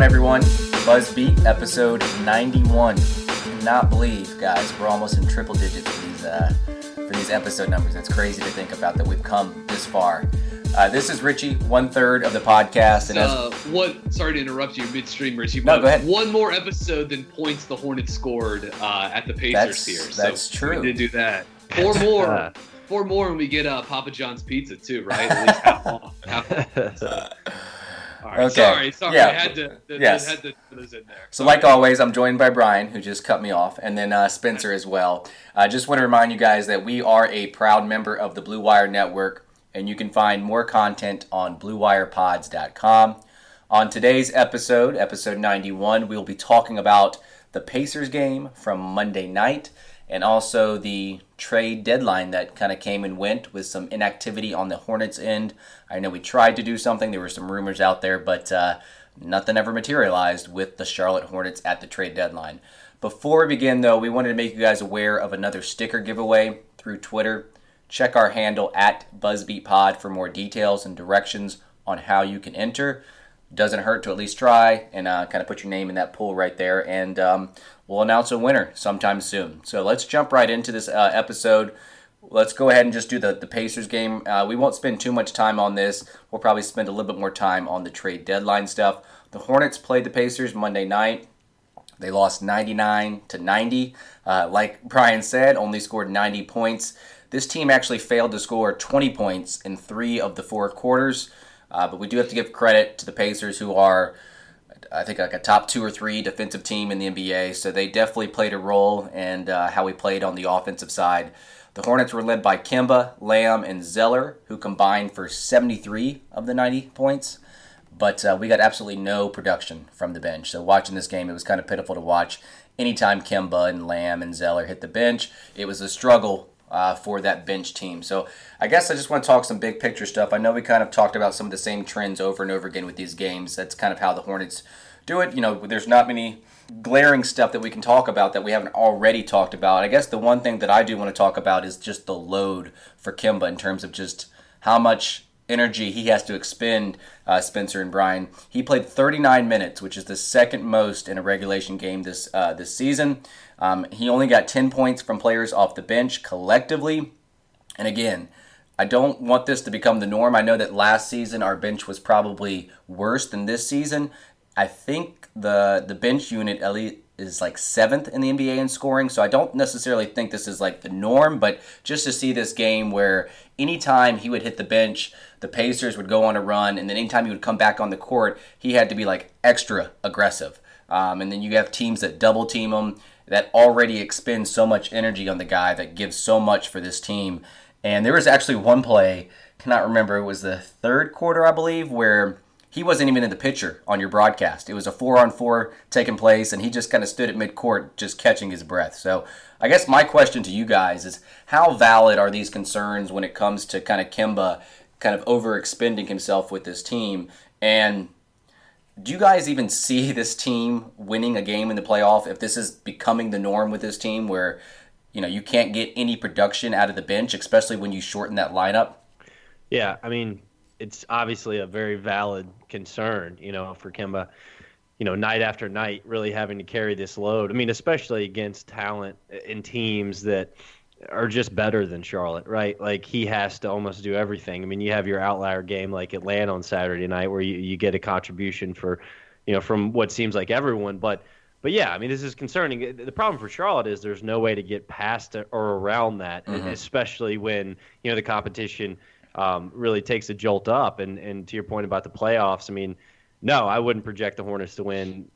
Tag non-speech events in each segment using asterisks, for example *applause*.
On, everyone? Buzzbeat episode 91. Cannot believe, guys, we're almost in triple digits for these uh, for these episode numbers. It's crazy to think about that we've come this far. Uh, this is Richie, one third of the podcast, and as Uh, what? Sorry to interrupt you midstream, Richie. No, go ahead. One more episode than points the Hornets scored uh, at the Pacers That's- here. that's so true. We did do that. Four *laughs* more. Four more and we get uh, Papa John's pizza too, right? At least half off. Half off. *laughs* Right. Okay. Sorry. Sorry. Yeah. I had to. th- Yes. Had to put those in there. So, like always, I'm joined by Brian, who just cut me off, and then uh, Spencer as well. I just want to remind you guys that we are a proud member of the Blue Wire Network, and you can find more content on BlueWirePods.com. On today's episode, episode 91, we'll be talking about the Pacers game from Monday night and also the trade deadline that kind of came and went with some inactivity on the Hornets end. I know we tried to do something, there were some rumors out there, but uh, nothing ever materialized with the Charlotte Hornets at the trade deadline. Before we begin, though, we wanted to make you guys aware of another sticker giveaway through Twitter. Check our handle at BuzzBeatPod for more details and directions on how you can enter. Doesn't hurt to at least try and uh, kind of put your name in that pool right there, and um, we'll announce a winner sometime soon. So let's jump right into this uh, episode. Let's go ahead and just do the, the Pacers game. Uh, we won't spend too much time on this. We'll probably spend a little bit more time on the trade deadline stuff. The Hornets played the Pacers Monday night. They lost 99 to 90. Uh, like Brian said, only scored 90 points. This team actually failed to score 20 points in three of the four quarters. Uh, but we do have to give credit to the Pacers, who are, I think, like a top two or three defensive team in the NBA. So they definitely played a role in uh, how we played on the offensive side. The Hornets were led by Kemba, Lamb, and Zeller, who combined for 73 of the 90 points but uh, we got absolutely no production from the bench. So watching this game, it was kind of pitiful to watch. Anytime Kemba and Lamb and Zeller hit the bench, it was a struggle uh, for that bench team. So I guess I just want to talk some big picture stuff. I know we kind of talked about some of the same trends over and over again with these games. That's kind of how the Hornets do it. You know, there's not many glaring stuff that we can talk about that we haven't already talked about. I guess the one thing that I do want to talk about is just the load for Kemba in terms of just how much energy he has to expend, uh, Spencer and Brian. He played 39 minutes, which is the second most in a regulation game this uh, this season. Um, he only got 10 points from players off the bench collectively. And again, I don't want this to become the norm. I know that last season our bench was probably worse than this season. I think the the bench unit least is like seventh in the NBA in scoring, so I don't necessarily think this is like the norm. But just to see this game where anytime he would hit the bench, the Pacers would go on a run, and then anytime he would come back on the court, he had to be like extra aggressive. Um, and then you have teams that double team him that already expends so much energy on the guy that gives so much for this team. And there was actually one play, cannot remember, it was the third quarter, I believe, where he wasn't even in the picture on your broadcast. It was a four on four taking place, and he just kind of stood at midcourt just catching his breath. So I guess my question to you guys is how valid are these concerns when it comes to kind of Kemba kind of overexpending himself with this team? And do you guys even see this team winning a game in the playoff if this is becoming the norm with this team where you know you can't get any production out of the bench, especially when you shorten that lineup? Yeah, I mean it's obviously a very valid concern, you know, for Kemba. You know, night after night, really having to carry this load. I mean, especially against talent in teams that are just better than Charlotte, right? Like he has to almost do everything. I mean, you have your outlier game like Atlanta on Saturday night where you, you get a contribution for, you know, from what seems like everyone, but but yeah, I mean, this is concerning. The problem for Charlotte is there's no way to get past or around that, mm-hmm. especially when you know the competition um, really takes a jolt up. And and to your point about the playoffs, I mean, no, I wouldn't project the Hornets to win,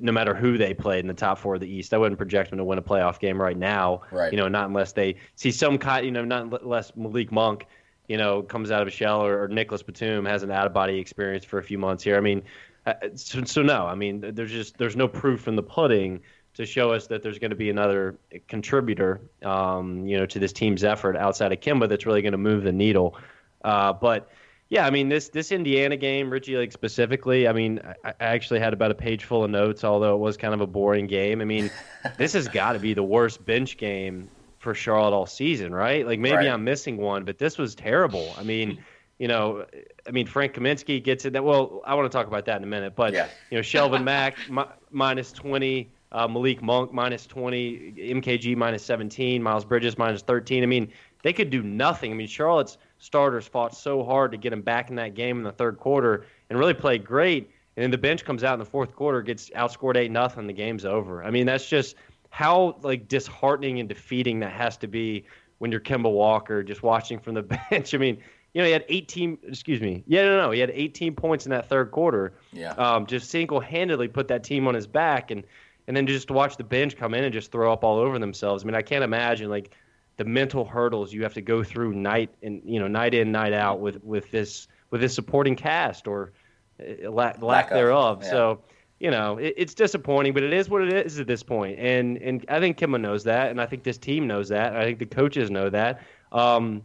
no matter who they played in the top four of the East. I wouldn't project them to win a playoff game right now. Right. You know, not unless they see some kind. You know, not unless Malik Monk, you know, comes out of a shell or, or Nicholas Batum has an out of body experience for a few months here. I mean, uh, so, so no, I mean, there's just there's no proof in the pudding to show us that there's going to be another contributor, um, you know, to this team's effort outside of Kemba that's really going to move the needle. Uh, but yeah, I mean this this Indiana game, Richie like specifically. I mean, I, I, actually had about a page full of notes, although it was kind of a boring game. I mean, *laughs* this has got to be the worst bench game for Charlotte all season, right? Like maybe right. I'm missing one, but this was terrible. I mean, you know, I mean Frank Kaminsky gets it. That well, I want to talk about that in a minute, but yeah. you know, Shelvin Mack mi- minus twenty. Uh, Malik Monk minus 20, MKG minus 17, Miles Bridges minus 13. I mean, they could do nothing. I mean, Charlotte's starters fought so hard to get him back in that game in the third quarter and really played great. And then the bench comes out in the fourth quarter, gets outscored eight nothing, the game's over. I mean, that's just how like disheartening and defeating that has to be when you're Kemba Walker just watching from the *laughs* bench. I mean, you know, he had 18. Excuse me. Yeah, no, no, he had 18 points in that third quarter. Yeah. Um, just single-handedly put that team on his back, and and then just to watch the bench come in and just throw up all over themselves. I mean, I can't imagine like the mental hurdles you have to go through night and you know night in night out with with this with this supporting cast or uh, lack, lack, thereof. Yeah. So you know it, it's disappointing, but it is what it is at this point. And and I think Kemba knows that, and I think this team knows that. I think the coaches know that. Um,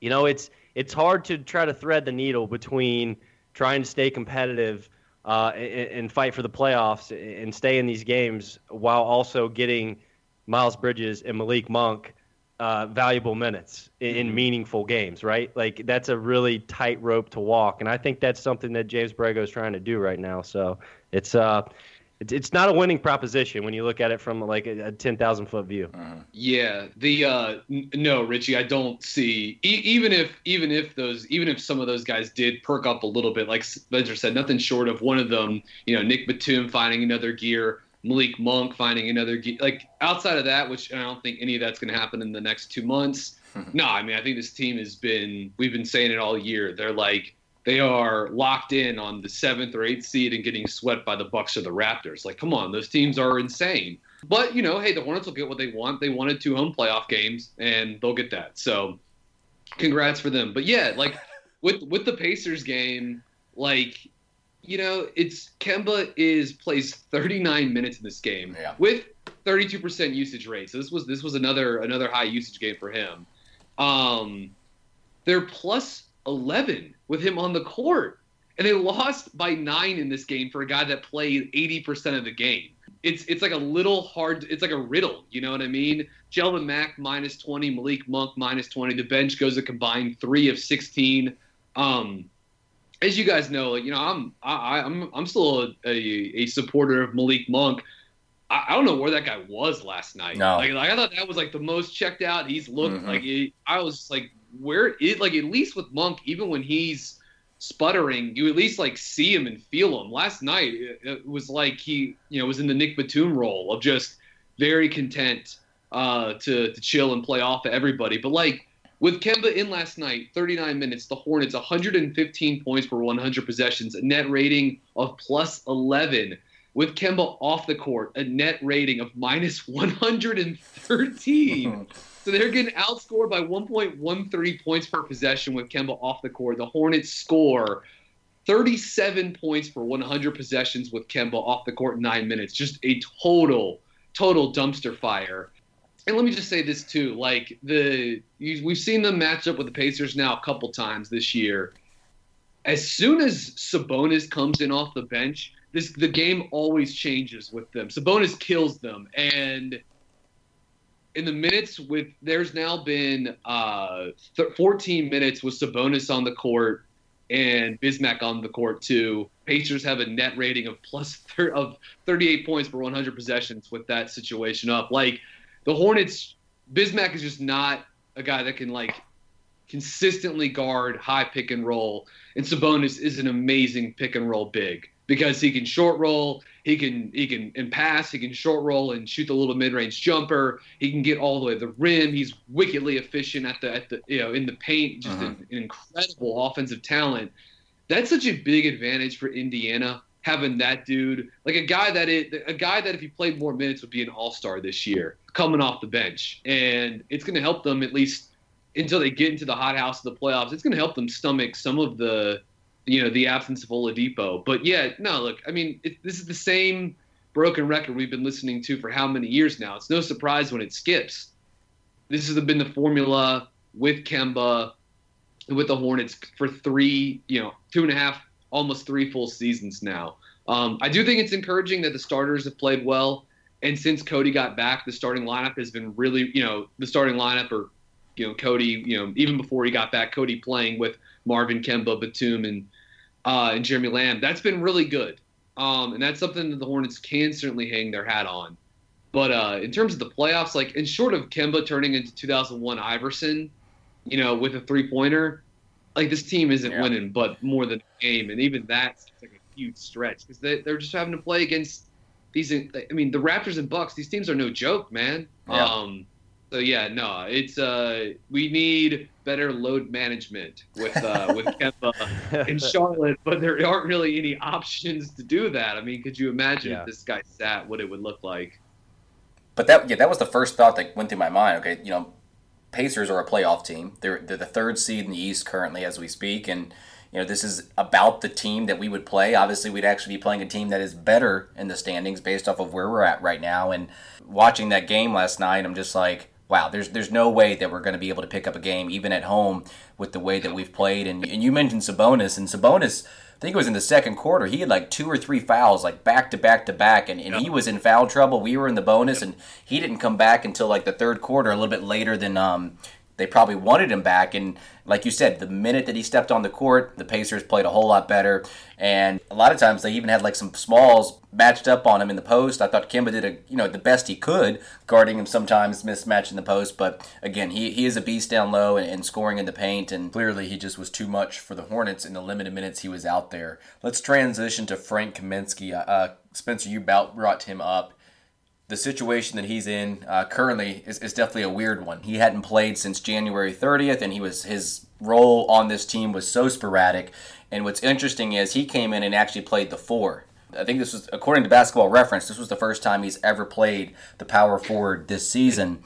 you know, it's it's hard to try to thread the needle between trying to stay competitive. Uh, and, and fight for the playoffs and stay in these games while also getting Miles Bridges and Malik Monk uh, valuable minutes in, in, mm-hmm. meaningful games, right? Like that's a really tight rope to walk, and I think that's something that James Borrego is trying to do right now. So it's uh, it's, it's not a winning proposition when you look at it from like a, a ten thousand foot view. Uh-huh. Yeah, the uh, n- no, Richie, I don't see e- even if even if those even if some of those guys did perk up a little bit, like Spencer said, nothing short of one of them, you know, Nick Batum finding another gear Malik Monk finding another like outside of that, which I don't think any of that's going to happen in the next two months. Hmm. no, I mean I think this team has been we've been saying it all year. They're like they are locked in on the seventh or eighth seed and getting swept by the Bucks or the Raptors. Like, come on, those teams are insane. But you know, hey, the Hornets will get what they want. They wanted two home playoff games, and they'll get that. So, congrats for them. But yeah, like with with the Pacers game, like you know, it's Kemba is plays 39 minutes in this game yeah. with 32% usage rate. So this was this was another another high usage game for him. Um, they're plus 11 with him on the court, and they lost by nine in this game for a guy that played 80% of the game. It's it's like a little hard. It's like a riddle. You know what I mean? Shelvin Mack minus 20, Malik Monk minus 20. The bench goes a combined three of 16. Um, as you guys know, you know, I'm I, I'm, I'm still a, a, a, supporter of Malik Monk. I, I, don't know where that guy was last night. No. Like, like I thought that was like the most checked out he's looked. Mm-hmm. Like it, I was like, where it like at least with Monk, even when he's sputtering, you at least like see him and feel him. Last night it, it was like he you know was in the Nick Batum role of just very content uh, to to chill and play off of everybody. But like with Kemba in last night, 39 minutes, the Hornets 115 points per 100 possessions, a net rating of plus 11. With Kemba off the court, a net rating of minus 113. *laughs* so they're getting outscored by 1.13 points per possession with Kemba off the court. The Hornets score 37 points for 100 possessions with Kemba off the court in nine minutes. Just a total, total dumpster fire and let me just say this too like the you, we've seen them match up with the pacers now a couple times this year as soon as sabonis comes in off the bench this the game always changes with them sabonis kills them and in the minutes with there's now been uh, th- 14 minutes with Sabonis on the court and Bismack on the court too. Pacers have a net rating of plus thir- of 38 points per 100 possessions with that situation up. Like the Hornets, Bismack is just not a guy that can like consistently guard high pick and roll, and Sabonis is an amazing pick and roll big because he can short roll, he can he can and pass, he can short roll and shoot the little mid range jumper. He can get all the way to the rim. He's wickedly efficient at the at the you know in the paint. Just uh-huh. an, an incredible offensive talent. That's such a big advantage for Indiana having that dude like a guy that it a guy that if he played more minutes would be an all star this year coming off the bench, and it's going to help them at least until they get into the hot house of the playoffs. It's going to help them stomach some of the you know the absence of Oladipo. But yeah, no, look, I mean, it, this is the same broken record we've been listening to for how many years now. It's no surprise when it skips. This has been the formula with Kemba, with the Hornets for three, you know, two and a half, almost three full seasons now. Um, I do think it's encouraging that the starters have played well, and since Cody got back, the starting lineup has been really, you know, the starting lineup or you know Cody, you know, even before he got back, Cody playing with Marvin Kemba, Batum, and uh, and Jeremy Lamb. That's been really good. Um, and that's something that the Hornets can certainly hang their hat on. But uh, in terms of the playoffs, like, in short of Kemba turning into 2001 Iverson, you know, with a three pointer, like, this team isn't yeah. winning but more than a game. And even that's like a huge stretch because they, they're just having to play against these. I mean, the Raptors and Bucks, these teams are no joke, man. Yeah. Um, so yeah, no, it's uh, we need better load management with uh, *laughs* with Kemba in Charlotte, but there aren't really any options to do that. I mean, could you imagine yeah. if this guy sat, what it would look like? But that yeah, that was the first thought that went through my mind. Okay, you know, Pacers are a playoff team. They're they're the third seed in the East currently as we speak, and you know this is about the team that we would play. Obviously, we'd actually be playing a team that is better in the standings based off of where we're at right now. And watching that game last night, I'm just like wow, there's there's no way that we're going to be able to pick up a game even at home with the way that we've played. And, and you mentioned Sabonis, and Sabonis, I think it was in the second quarter, he had like two or three fouls, like back to back to back, and, and he was in foul trouble. We were in the bonus, and he didn't come back until like the third quarter, a little bit later than um, they probably wanted him back. And like you said, the minute that he stepped on the court, the Pacers played a whole lot better. And a lot of times they even had like some smalls matched up on him in the post. I thought Kemba did a you know the best he could, guarding him sometimes mismatching the post. But again, he, he is a beast down low and, and scoring in the paint. And clearly he just was too much for the Hornets in the limited minutes he was out there. Let's transition to Frank Kaminsky. Uh, Spencer, you brought him up the situation that he's in uh, currently is, is definitely a weird one. He hadn't played since January 30th, and he was his role on this team was so sporadic. And what's interesting is he came in and actually played the four. I think this was, according to Basketball Reference, this was the first time he's ever played the power forward this season.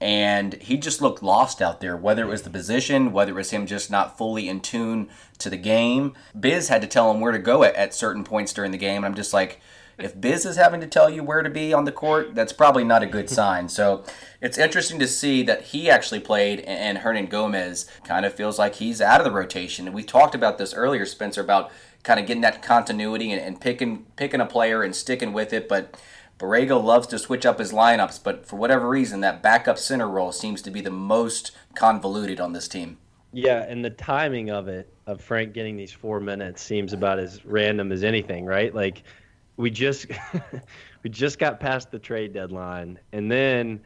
And he just looked lost out there, whether it was the position, whether it was him just not fully in tune to the game. Biz had to tell him where to go at, at certain points during the game. And I'm just like, if Biz is having to tell you where to be on the court, that's probably not a good sign. So it's interesting to see that he actually played and Hernangomez kind of feels like he's out of the rotation. And we talked about this earlier, Spencer, about kind of getting that continuity and, and picking picking a player and sticking with it. But Borrego loves to switch up his lineups, but for whatever reason, that backup center role seems to be the most convoluted on this team. Yeah, and the timing of it, of Frank getting these four minutes, seems about as random as anything, right? Like we just *laughs* we just got past the trade deadline, and then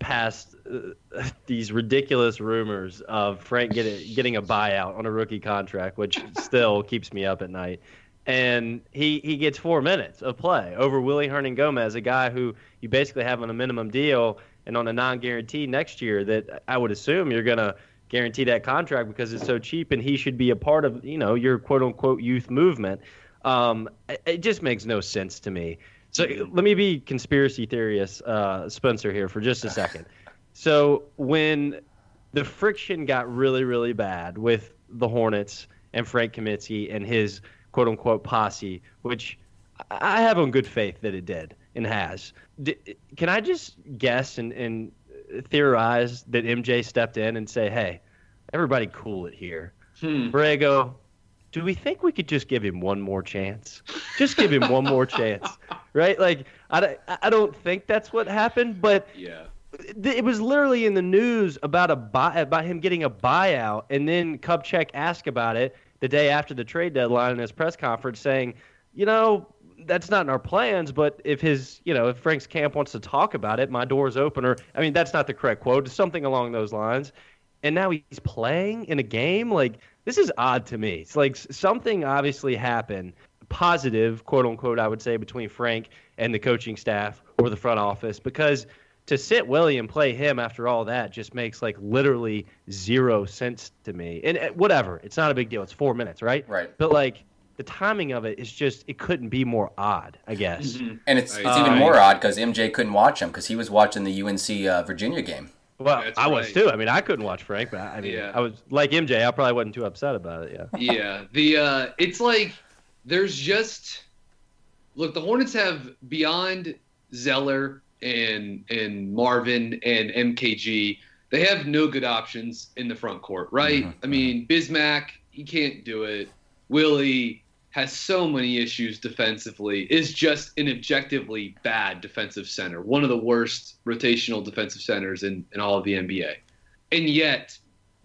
past *laughs* these ridiculous rumors of Frank getting getting a buyout on a rookie contract, which still keeps me up at night. And he, he gets four minutes of play over Willy Hernangomez, a guy who you basically have on a minimum deal and on a non guarantee next year that I would assume you're to guarantee that contract because it's so cheap and he should be a part of, you know, your quote unquote youth movement. Um, it just makes no sense to me. So let me be conspiracy theorist, uh, Spencer, here for just a second. So when the friction got really, really bad with the Hornets and Frank Kaminsky and his quote unquote posse, which I have on good faith that it did and has. can I just guess and, and theorize that MJ stepped in and say, hey, everybody cool it here. Hmm. Borrego, do we think we could just give him one more chance? Just give him one more chance, *laughs* right? Like I, I don't think that's what happened, but yeah. It was literally in the news about a buy, about him getting a buyout, and then Kupchak asked about it the day after the trade deadline in his press conference, saying, you know, that's not in our plans, but if his, you know, if Frank's camp wants to talk about it, my door's open. Or, I mean, that's not the correct quote, something along those lines. And now he's playing in a game. Like, this is odd to me. It's like something obviously happened, positive, quote unquote, I would say, between Frank and the coaching staff or the front office because to sit Willie and play him after all that just makes like literally zero sense to me. And uh, whatever, it's not a big deal. It's four minutes, right? Right. But like the timing of it is just it couldn't be more odd, I guess. Mm-hmm. And it's, it's Uh, even more odd because MJ couldn't watch him because he was watching the UNC uh, Virginia game. Well, That's I was too. I mean, I couldn't watch Frank, but I, I mean, Yeah. I was like MJ. I probably wasn't too upset about it. Yeah. yeah, the uh, it's like there's just look. The Hornets have beyond Zeller and and Marvin and MKG. They have no good options in the front court, right? Mhm, I mean, Bismack, he can't do it. Willie has so many issues defensively. Is just an objectively bad defensive center. One of the worst rotational defensive centers in, in all of the NBA. And yet,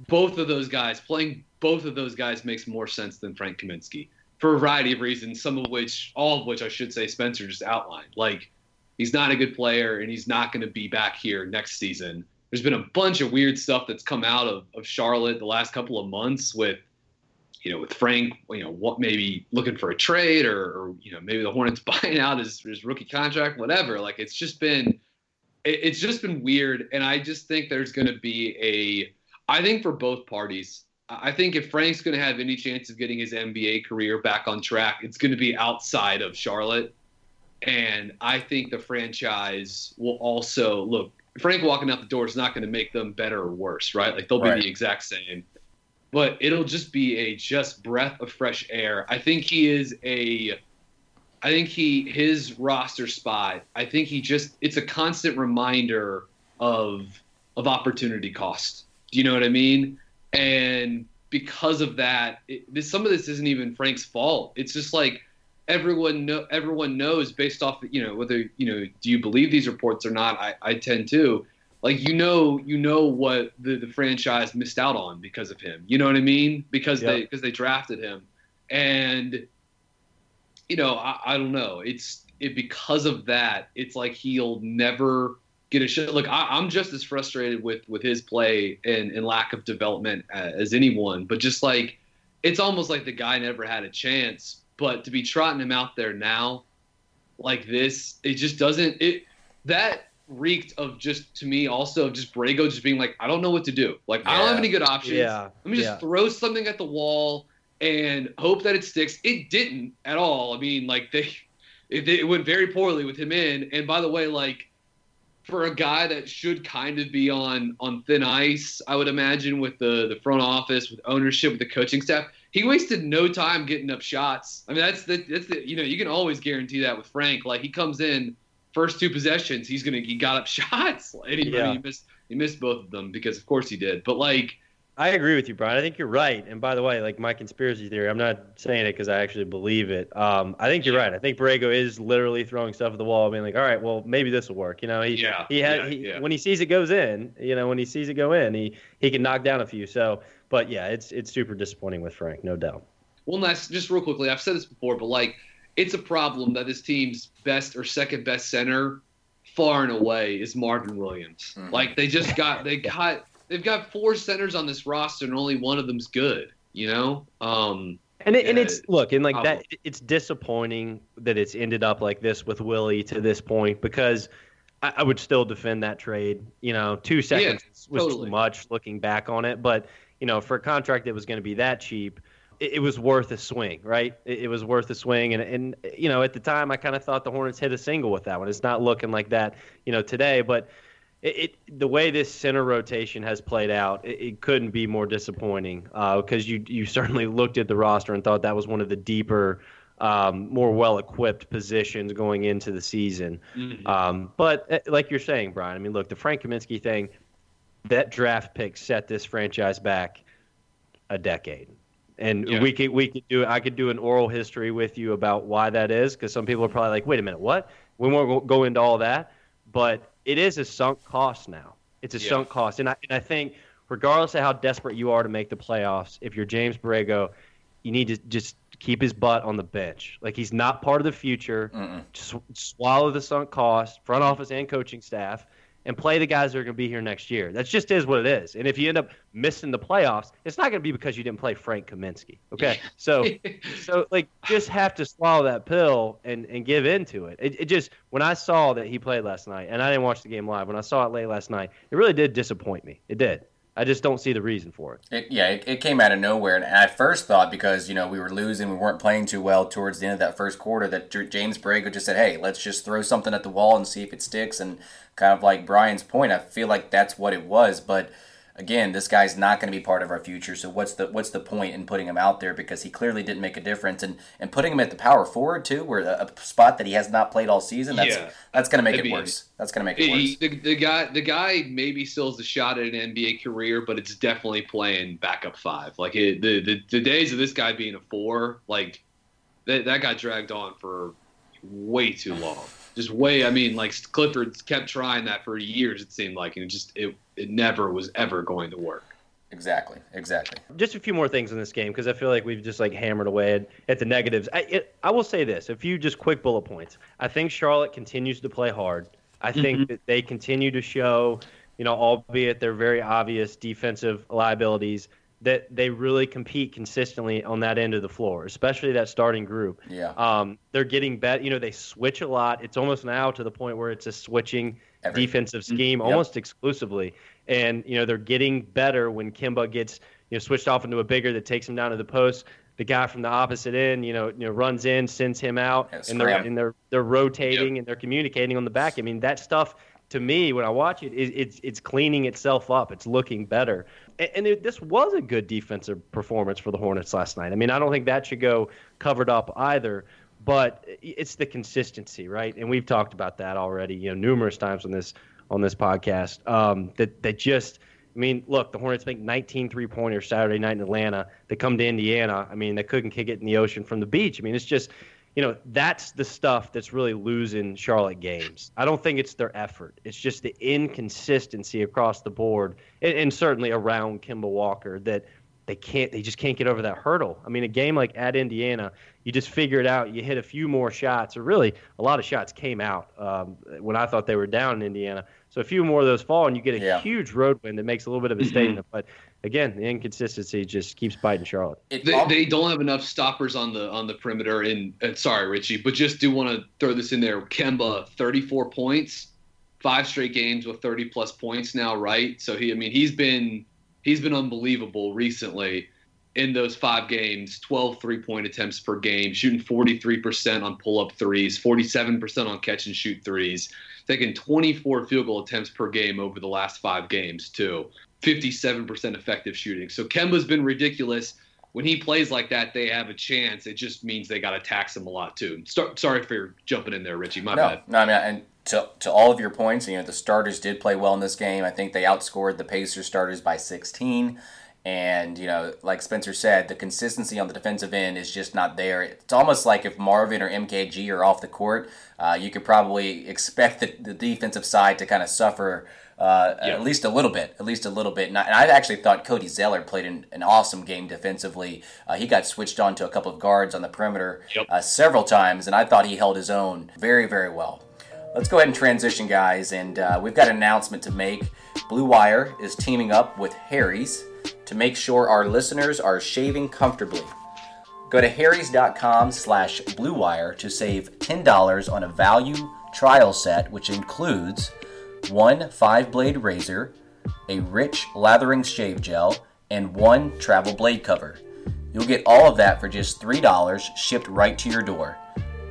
both of those guys playing both of those guys makes more sense than Frank Kaminsky for a variety of reasons. Some of which, all of which, I should say, Spencer just outlined. Like he's not a good player, and he's not going to be back here next season. There's been a bunch of weird stuff that's come out of, of Charlotte the last couple of months with, you know, with Frank, you know, what maybe looking for a trade or, or you know, maybe the Hornets *laughs* buying out his, his rookie contract, whatever. Like it's just been, it, it's just been weird, and I just think there's going to be a I think for both parties, I think if Frank's going to have any chance of getting his NBA career back on track, it's going to be outside of Charlotte. And I think the franchise will also look. Frank walking out the door is not going to make them better or worse, right? Like they'll be Right. the exact same. But it'll just be a just breath of fresh air. I think he is a I think he his roster spot. I think he just it's a constant reminder of of opportunity cost. Do you know what I mean? And because of that, it, this, some of this isn't even Frank's fault. It's just like everyone know everyone knows based off you know whether you know do you believe these reports or not. I, I tend to like you know you know what the, the franchise missed out on because of him. You know what I mean? Because they because they drafted him and you know, I, I don't know. It's it because of that. It's like he'll never get a shot. Look, I, I'm just as frustrated with with his play and, and lack of development uh, as anyone. But just like it's almost like the guy never had a chance. But to be trotting him out there now, like this, it just doesn't. It that reeked of just to me also just Borrego just being like, I don't know what to do. Like I don't have any good options. Yeah, Let me just yeah. throw something at the wall and hope that it sticks. It didn't at all. I mean, like they, it, it went very poorly with him in. And by the way, like for a guy that should kind of be on on thin ice, I would imagine with the the front office, with ownership, with the coaching staff, he wasted no time getting up shots. I mean, that's the that's the you know you can always guarantee that with Frank. Like he comes in first two possessions, he's gonna he got up *laughs* shots. And he, Yeah. he missed he missed both of them because of course he did. But like. I agree with you, Brian. I think you're right. And by the way, like my conspiracy theory, I'm not saying it because I actually believe it. Um, I think you're right. I think Borrego is literally throwing stuff at the wall, being like, "All right, well, maybe this will work." You know, he Yeah, he had yeah, he, yeah. when he sees it goes in. You know, when he sees it go in, he he can knock down a few. So, but yeah, it's it's super disappointing with Frank, no doubt. Well, that's just real quickly. I've said this before, but like, it's a problem that this team's best or second best center, far and away, is Marvin Williams. Mhm. Like they just got *laughs* they got they've got four centers on this roster, and only one of them's good. You know, um, And it, and it's look and like problem. that. It's disappointing that it's ended up like this with Willie to this point because I, I would still defend that trade. You know, two seconds was totally. too much looking back on it, but you know, for a contract that was going to be that cheap, it, it was worth a swing, right? It, it was worth a swing, and and you know, at the time, I kind of thought the Hornets hit a single with that one. It's not looking like that, you know, today, but. It, it the way this center rotation has played out, it, it couldn't be more disappointing because you you certainly looked at the roster and thought that was one of the deeper, um, more well equipped positions going into the season. Um, but uh, like you're saying, Brian, I mean, look, the Frank Kaminsky thing, that draft pick set this franchise back a decade. And Yeah. we could we could do I could do an oral history with you about why that is because some people are probably like, wait a minute, what? We won't go- into all that, but it is a sunk cost now. It's a Yeah. sunk cost, and I and I think regardless of how desperate you are to make the playoffs, if you're James Borrego, you need to just keep his butt on the bench. Like he's not part of the future. Just swallow the sunk cost, front office and coaching staff, and play the guys that are going to be here next year. That just is what it is. And if you end up missing the playoffs, it's not going to be because you didn't play Frank Kaminsky. Okay, *laughs* so so like just have to swallow that pill and and give into it. it. It just when I saw that he played last night, and I didn't watch the game live. When I saw it late last night, it really did disappoint me. It did. I just don't see the reason for it. It, yeah, it, it came out of nowhere, and I first thought because you know we were losing, we weren't playing too well towards the end of that first quarter, that James Borrego just said, "Hey, let's just throw something at the wall and see if it sticks." And kind of like Brian's point, I feel like that's what it was. But again, this guy's not going to be part of our future. So what's the what's the point in putting him out there because he clearly didn't make a difference, and and putting him at the power forward too, where a, a spot that he has not played all season. That's Yeah. that's going to make it worse. That's going to make it worse. the, the guy, the guy maybe still has a shot at an NBA career, but it's definitely playing backup five. Like it, the, the the days of this guy being a four, like that that got dragged on for way too long. Just way. I mean, like Clifford kept trying that for years. It seemed like, and it just it it never was ever going to work. Exactly, exactly. Just a few more things in this game because I feel like we've just like hammered away at, at the negatives. I, it, I will say this: a few just quick bullet points. I think Charlotte continues to play hard. I think mm-hmm. that they continue to show, you know, albeit they're very obvious defensive liabilities, that they really compete consistently on that end of the floor, especially that starting group. Yeah. Um, they're getting better. You know, they switch a lot. It's almost now to the point where it's a switching Every- defensive scheme Yep. almost exclusively. And you know, they're getting better when Kemba gets you know switched off into a bigger that takes him down to the post. The guy from the opposite end, you know, you know, runs in, sends him out, Yeah, and they're and they're they're rotating and they're communicating on the back. I mean, that stuff to me when I watch it, it it's it's cleaning itself up. It's looking better. And, and it, this was a good defensive performance for the Hornets last night. I mean, I don't think that should go covered up either. But it's the consistency, right? And we've talked about that already, you know, numerous times on this on this podcast. Um, that that just, I mean, look, the Hornets make 19 three pointers Saturday night in Atlanta. They come to Indiana. I mean, they couldn't kick it in the ocean from the beach. I mean, it's just, you know, that's the stuff that's really losing Charlotte games. I don't think it's their effort. It's just the inconsistency across the board, and, and certainly around Kemba Walker that they can't they just can't get over that hurdle. I mean, a game like at Indiana, you just figure it out. You hit a few more shots, or really a lot of shots came out um, when I thought they were down in Indiana. So a few more of those fall, and you get a Yeah. huge road win that makes a little bit of a statement. But again, the inconsistency just keeps biting Charlotte. They, they don't have enough stoppers on the on the perimeter. And, and uh, sorry, Richie, but just do want to throw this in there. Kemba, 34 points, five straight games with 30 plus points now, right? So he, I mean, he's been he's been unbelievable recently in those five games. 12 three point attempts per game, shooting 43% on pull up threes, 47% on catch and shoot threes, taking 24 field goal attempts per game over the last five games too. 57% effective shooting. So Kemba's been ridiculous. When he plays like that, they have a chance. It just means they got to tax him a lot too. Start, sorry for jumping in there, Richie. My no, bad. no, I mean, and to, to all of your points, you know, the starters did play well in this game. I think they outscored the Pacers starters by 16. And, you know, like Spencer said, the consistency on the defensive end is just not there. It's almost like if Marvin or MKG are off the court, uh, you could probably expect the, the defensive side to kind of suffer uh, Yeah. at least a little bit, at least a little bit. And I, actually thought Cody Zeller played an, an awesome game defensively. Uh, he got switched on to a couple of guards on the perimeter Yep. uh, several times, and I thought he held his own very, very well. Let's go ahead and transition, guys, and uh, we've got an announcement to make. Blue Wire is teaming up with Harry's to make sure our listeners are shaving comfortably. Go to harrys.com slash bluewire to save $10 on a value trial set, which includes one five blade razor, a rich lathering shave gel, and one travel blade cover. You'll get all of that for just $3 shipped right to your door.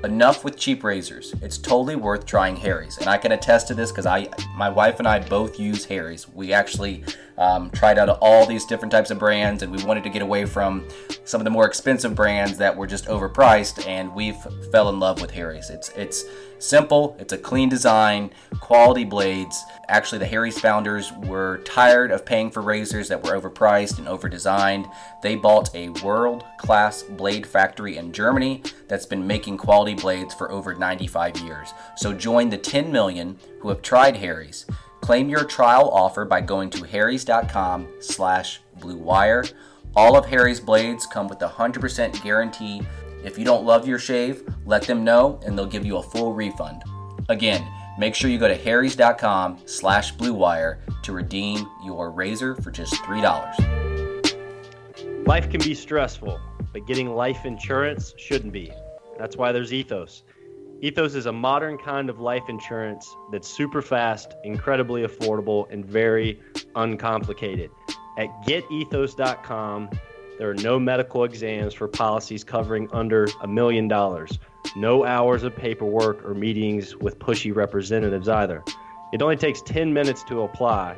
Enough with cheap razors. It's totally worth trying Harry's, and I can attest to this because I, my wife and I both use Harry's. We actually um, tried out all these different types of brands, and we wanted to get away from some of the more expensive brands that were just overpriced, and we've fell in love with Harry's. It's it's Simple, it's a clean design, quality blades. Actually, the Harry's founders were tired of paying for razors that were overpriced and overdesigned. They bought a world class blade factory in Germany that's been making quality blades for over 95 years. So join the 10 million who have tried Harry's. Claim your trial offer by going to harrys.com slash bluewire. All of Harry's blades come with a 100% guarantee. If you don't love your shave, let them know and they'll give you a full refund. Again, make sure you go to harrys.com slash bluewire to redeem your razor for just $3. Life can be stressful, but getting life insurance shouldn't be. That's why there's Ethos. Ethos is a modern kind of life insurance that's super fast, incredibly affordable, and very uncomplicated. At getethos.com, there are no medical exams for policies covering under a million dollars. No hours of paperwork or meetings with pushy representatives either. It only takes 10 minutes to apply,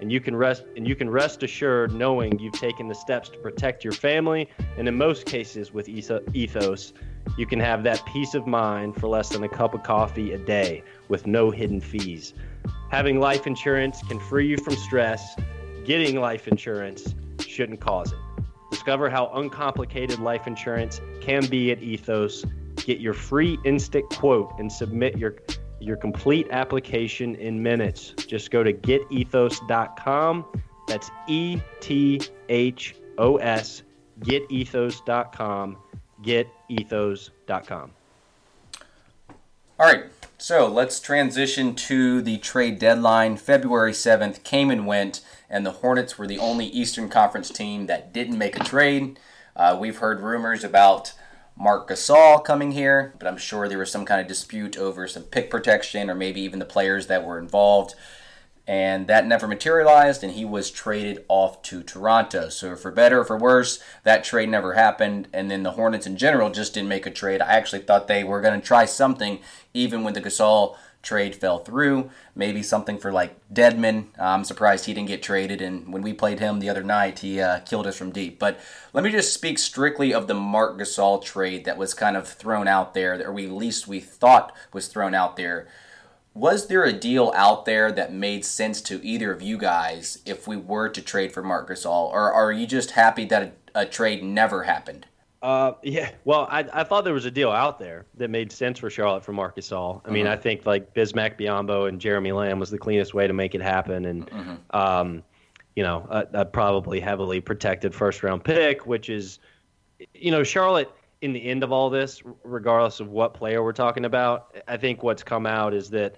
and you can rest and you can rest assured knowing you've taken the steps to protect your family, and in most cases with Ethos, you can have that peace of mind for less than a cup of coffee a day with no hidden fees. Having life insurance can free you from stress. Getting life insurance shouldn't cause it. Discover how uncomplicated life insurance can be at Ethos. Get your free instant quote and submit your your complete application in minutes. Just go to getethos.com. That's E T H O S getethos.com getethos.com. All right, so let's transition to the trade deadline. February 7th came and went, and the Hornets were the only Eastern Conference team that didn't make a trade. Uh, we've heard rumors about Marc Gasol coming here, but I'm sure there was some kind of dispute over some pick protection or maybe even the players that were involved and that never materialized, and he was traded off to Toronto. So, for better or for worse, that trade never happened, and then the Hornets in general just didn't make a trade. I actually thought they were going to try something, even when the Gasol trade fell through. Maybe something for like Dedmon. I'm surprised he didn't get traded, and when we played him the other night, he uh, killed us from deep. But let me just speak strictly of the Marc Gasol trade that was kind of thrown out there, or at least we thought was thrown out there was there a deal out there that made sense to either of you guys if we were to trade for Marc Gasol, or are you just happy that a, a trade never happened? Uh, yeah. Well, I, I thought there was a deal out there that made sense for Charlotte for Marc Gasol. I mean, mm-hmm. I think like Bismack Biyombo and Jeremy Lamb was the cleanest way to make it happen, and mm-hmm. um, you know, a, a probably heavily protected first round pick, which is, you know, Charlotte in the end of all this, regardless of what player we're talking about, I think what's come out is that,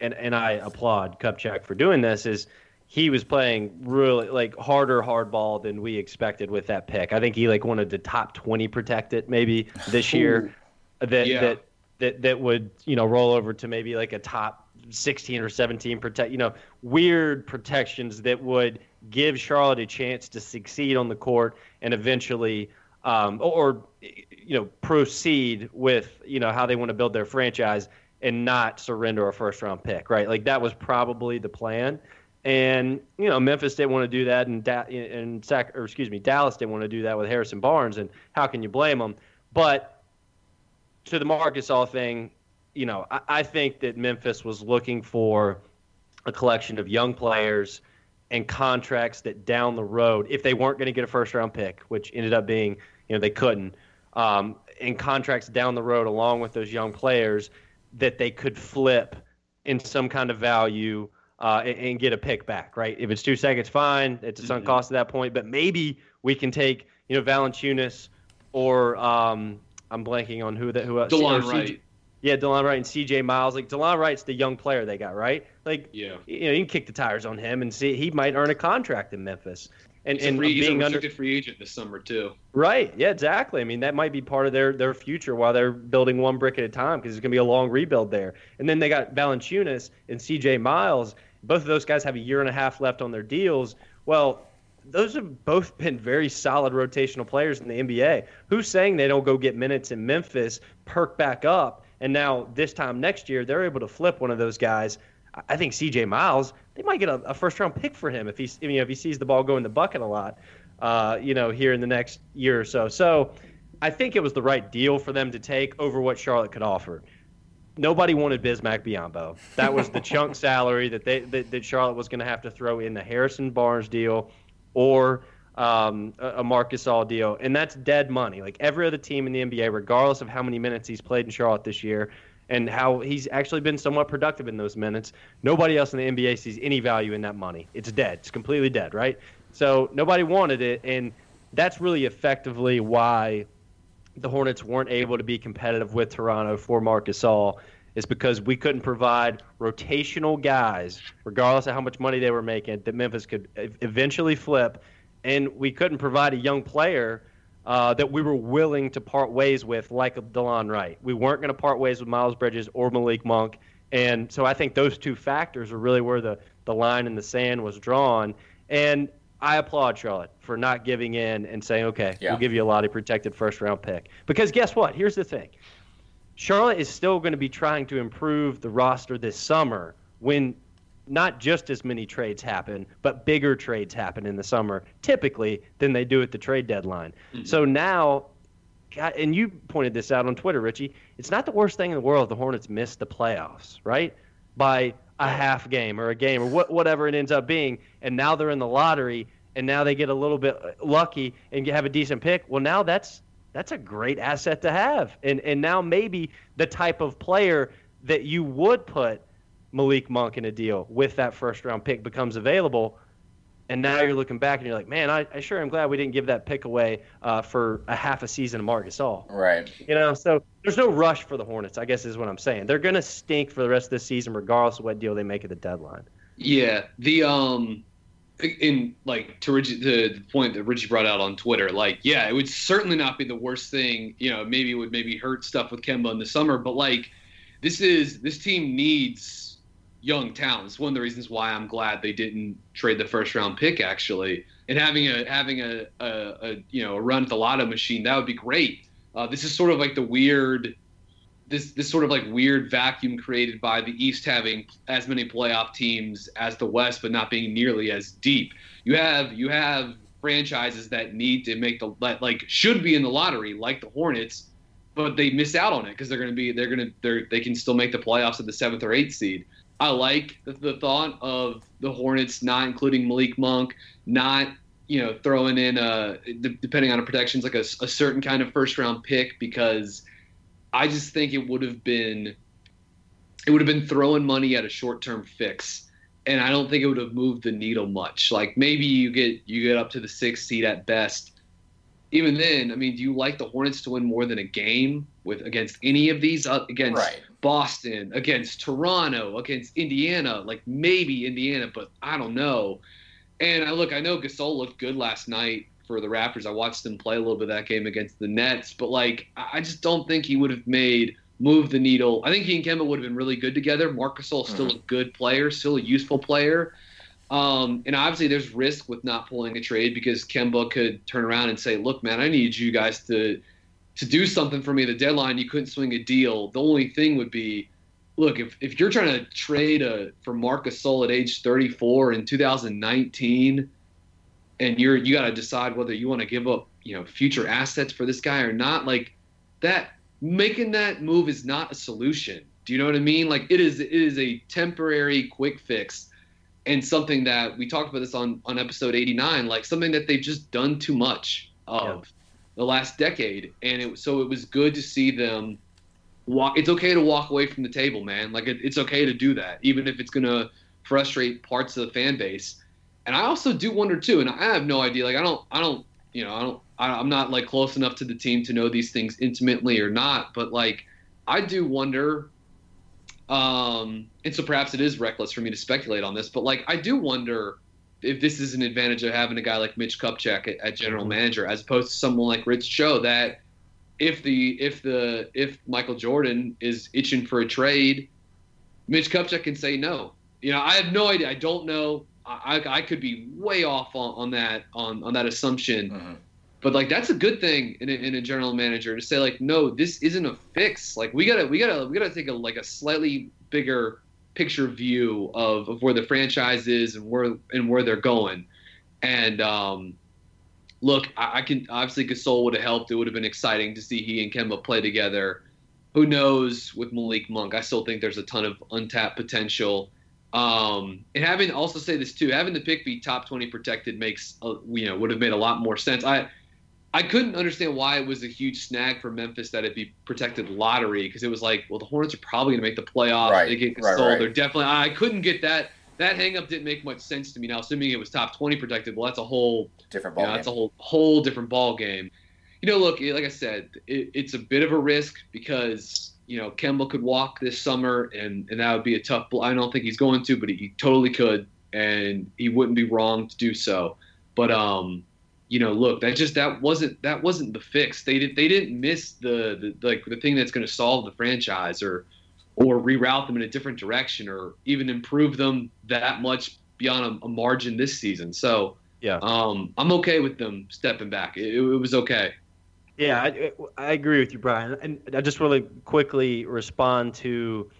and and I applaud Kupchak for doing this, is he was playing really like harder hardball than we expected with that pick. I think he like wanted to top twenty protect it maybe this year, that yeah. that that that would you know roll over to maybe like a top 16 or 17 protect you know weird protections that would give Charlotte a chance to succeed on the court and eventually um, or you know proceed with you know how they want to build their franchise and not surrender a first round pick, right? Like that was probably the plan. And you know Memphis didn't want to do that, and da- and Sac- or excuse me, Dallas didn't want to do that with Harrison Barnes, and how can you blame them? But to the Marc Gasol thing, you know, I, I think that Memphis was looking for a collection of young players and contracts that down the road, if they weren't going to get a first round pick, which ended up being, you know, they couldn't, um, and contracts down the road along with those young players that they could flip in some kind of value uh, and, and, get a pick back, right? If it's two seconds, fine. It's a sunk mm-hmm. cost at that point, but maybe we can take, you know, Valanciunas or um, I'm blanking on who that who else. DeLon Wright. Yeah, DeLon Wright and C.J. Miles. Like DeLon Wright's the young player they got, right? Like, yeah, you know, you can kick the tires on him and see he might earn a contract in Memphis. And he's and a free, being he's a under free agent this summer too. Right. Yeah. Exactly. I mean, that might be part of their their future while they're building one brick at a time because it's going to be a long rebuild there. And then they got Valanciunas and C.J. Miles. Both of those guys have a year and a half left on their deals. Well, those have both *laughs* been very solid rotational players in the NBA. Who's saying they don't go get minutes in Memphis, perk back up, and now this time next year they're able to flip one of those guys. I think C.J. Miles, they might get a, a first round pick for him if he's, you know, if he sees the ball go in the bucket a lot, uh, you know, here in the next year or so. So I think it was the right deal for them to take over what Charlotte could offer. nobody wanted Bismack Biyombo. That was the chunk *laughs* salary that they that, that Charlotte was going to have to throw in the Harrison Barnes deal or um, a, Marcus Marc Gasol deal, and that's dead money. Like every other team in the NBA, regardless of how many minutes he's played in Charlotte this year, and how he's actually been somewhat productive in those minutes, nobody else in the NBA sees any value in that money. It's dead. It's completely dead, right? So nobody wanted it, and that's really effectively why the Hornets weren't able to be competitive with Toronto for Marc Gasol is because we couldn't provide rotational guys, regardless of how much money they were making, that Memphis could eventually flip and we couldn't provide a young player uh, that we were willing to part ways with, like Delon Wright. We weren't going to part ways with Miles Bridges or Malik Monk, and so I think those two factors are really where the the line in the sand was drawn. And I applaud Charlotte for not giving in and saying, okay, yeah. we'll give you a lot of protected first round pick. Because guess what? Here's the thing Charlotte is still going to be trying to improve the roster this summer when not just as many trades happen, but bigger trades happen in the summer typically than they do at the trade deadline. Mm-hmm. So now, and you pointed this out on Twitter, Richie, it's not the worst thing in the world if the Hornets miss the playoffs, right? By a half game or a game or what, whatever it ends up being. And now they're in the lottery and now they get a little bit lucky and have a decent pick. Well, now that's that's a great asset to have. And and now maybe the type of player that you would put – Malik Monk in a deal with that first round pick becomes available. And now you're looking back and you're like, man, I, I sure am glad we didn't give that pick away uh, for a half a season of Marc Gasol. Right. You know, so there's no rush for the Hornets, I guess is what I'm saying. They're going to stink for the rest of the season, regardless of what deal they make at the deadline. Yeah. The, um, in like to Richie, the point that Richie brought out on Twitter, like, yeah, it would certainly not be the worst thing. You know, maybe it would maybe hurt stuff with Kemba in the summer, but like, this is this team needs young talent. It's one of the reasons why I'm glad they didn't trade the first round pick actually. And having a having a, a, a you know a run at the lotto machine that would be great. Uh, this is sort of like the weird this this sort of like weird vacuum created by the East having as many playoff teams as the West, but not being nearly as deep. You have you have franchises that need to make the like should be in the lottery, like the Hornets, but they miss out on it because they're going to be they're going to they they can still make the playoffs at the seventh or eighth seed. I like the, the thought of the Hornets not including Malik Monk, not you know throwing in a depending on a protections like a, a certain kind of first round pick because I just think it would have been it would have been throwing money at a short term fix and I don't think it would have moved the needle much. Like maybe you get you get up to the sixth seed at best. Even then, I mean, do you like the Hornets to win more than a game with against any of these uh, against right. Boston, against Toronto, against Indiana, like maybe Indiana, but I don't know. And I look, I know Gasol looked good last night for the Raptors. I watched him play a little bit of that game against the Nets, but like I just don't think he would have made move the needle. I think he and Kemba would have been really good together. Marc Gasol still mm-hmm. a good player, still a useful player. Um, and obviously, there's risk with not pulling a trade because Kemba could turn around and say, "Look, man, I need you guys to to do something for me at the deadline, you couldn't swing a deal. The only thing would be, look, if, if you're trying to trade a, for Marcus Gasol at age 34 in 2019, and you're you got to decide whether you want to give up you know future assets for this guy or not, like that making that move is not a solution. Do you know what I mean? Like it is it is a temporary quick fix and something that we talked about this on on episode 89 like something that they've just done too much of. The last decade, and it so it was good to see them walk. It's okay to walk away from the table, man. Like it, it's okay to do that, even if it's gonna frustrate parts of the fan base. And I also do wonder too, and I have no idea. Like I don't, I don't, you know, I don't, I, I'm not like close enough to the team to know these things intimately or not. But like, I do wonder. Um, and so perhaps it is reckless for me to speculate on this, but like I do wonder if this is an advantage of having a guy like Mitch Kupchak at, at general mm-hmm. manager as opposed to someone like Rich Cho that if the if the if Michael Jordan is itching for a trade, Mitch Kupchak can say no. You know, I have no idea. I don't know. I, I could be way off on, on that on, on that assumption. Mm-hmm. But like that's a good thing in a, in a general manager to say like no, this isn't a fix. Like we gotta we gotta we gotta take a like a slightly bigger picture view of, of where the franchise is and where and where they're going. And um, look, I, I, can obviously Gasol would have helped. It would have been exciting to see he and Kemba play together. who knows with Malik Monk? I still think there's a ton of untapped potential. Um, and having also say this too, having the pick be top 20 protected makes you know would have made a lot more sense. I I couldn't understand why it was a huge snag for Memphis that it be protected lottery because it was like, well, the Hornets are probably going to make the playoffs. Right, they get right, sold. right. They're definitely. I couldn't get that. That hang up didn't make much sense to me. Now, assuming it was top 20 protected, well, that's a whole Different you ball know, game. that's a whole whole different ball game. You know, look, like I said, it, it's a bit of a risk because you know Kemba could walk this summer, and and that would be a tough. bl- I don't think he's going to, but he, he totally could, and he wouldn't be wrong to do so. But um, you know, look, that just that wasn't that wasn't the fix. They did they didn't miss the, the like the thing that's going to solve the franchise or or reroute them in a different direction or even improve them that much beyond a, a margin this season. So Yeah. um, I'm okay with them stepping back. It, it was okay. Yeah, I, I agree with you, Brian. And I just want to quickly respond to